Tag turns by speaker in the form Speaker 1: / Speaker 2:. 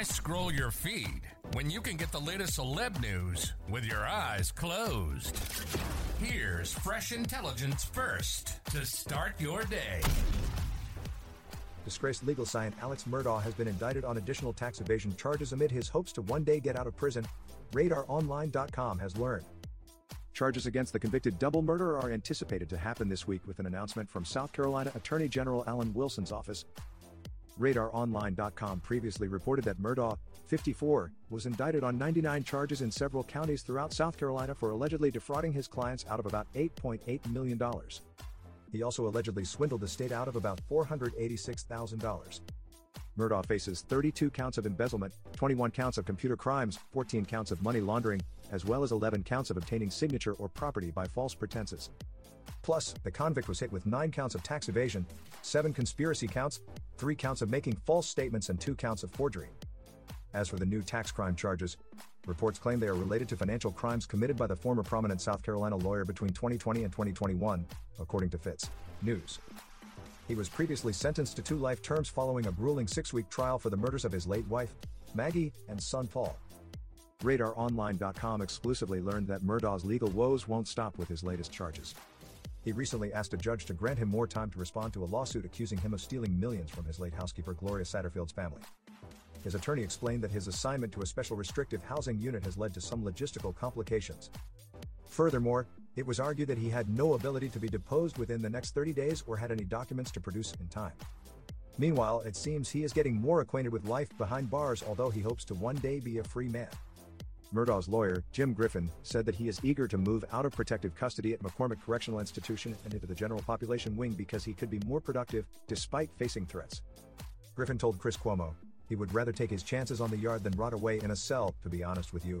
Speaker 1: Why scroll your feed when you can get the latest celeb news with your eyes closed? Here's fresh intelligence first to start your day.
Speaker 2: Disgraced legal scion Alex Murdaugh has been indicted on additional tax evasion charges amid his hopes to one day get out of prison, RadarOnline.com has learned. Charges against the convicted double murderer are anticipated to happen this week with an announcement from South Carolina Attorney General Alan Wilson's office. RadarOnline.com previously reported that Murdaugh, 54, was indicted on 99 charges in several counties throughout South Carolina for allegedly defrauding his clients out of about $8.8 million. He also allegedly swindled the state out of about $486,000. Murdaugh faces 32 counts of embezzlement, 21 counts of computer crimes, 14 counts of money laundering, as well as 11 counts of obtaining signature or property by false pretenses. Plus, the convict was hit with 9 counts of tax evasion, 7 conspiracy counts, 3 counts of making false statements, and 2 counts of forgery. As for the new tax crime charges, reports claim they are related to financial crimes committed by the former prominent South Carolina lawyer between 2020 and 2021, according to Fitz News. He was previously sentenced to two life terms following a grueling six week trial for the murders of his late wife, Maggie, and son Paul. RadarOnline.com exclusively learned that Murdaugh's legal woes won't stop with his latest charges. He recently asked a judge to grant him more time to respond to a lawsuit accusing him of stealing millions from his late housekeeper Gloria Satterfield's family. His attorney explained that his assignment to a special restrictive housing unit has led to some logistical complications. Furthermore, it was argued that he had no ability to be deposed within the next 30 days or had any documents to produce in time. Meanwhile, it seems he is getting more acquainted with life behind bars, although he hopes to one day be a free man. Murdaugh's lawyer, Jim Griffin, said that he is eager to move out of protective custody at McCormick Correctional Institution and into the general population wing because he could be more productive despite facing threats. Griffin told Chris Cuomo, he would rather take his chances on the yard than rot away in a cell, to be honest with you.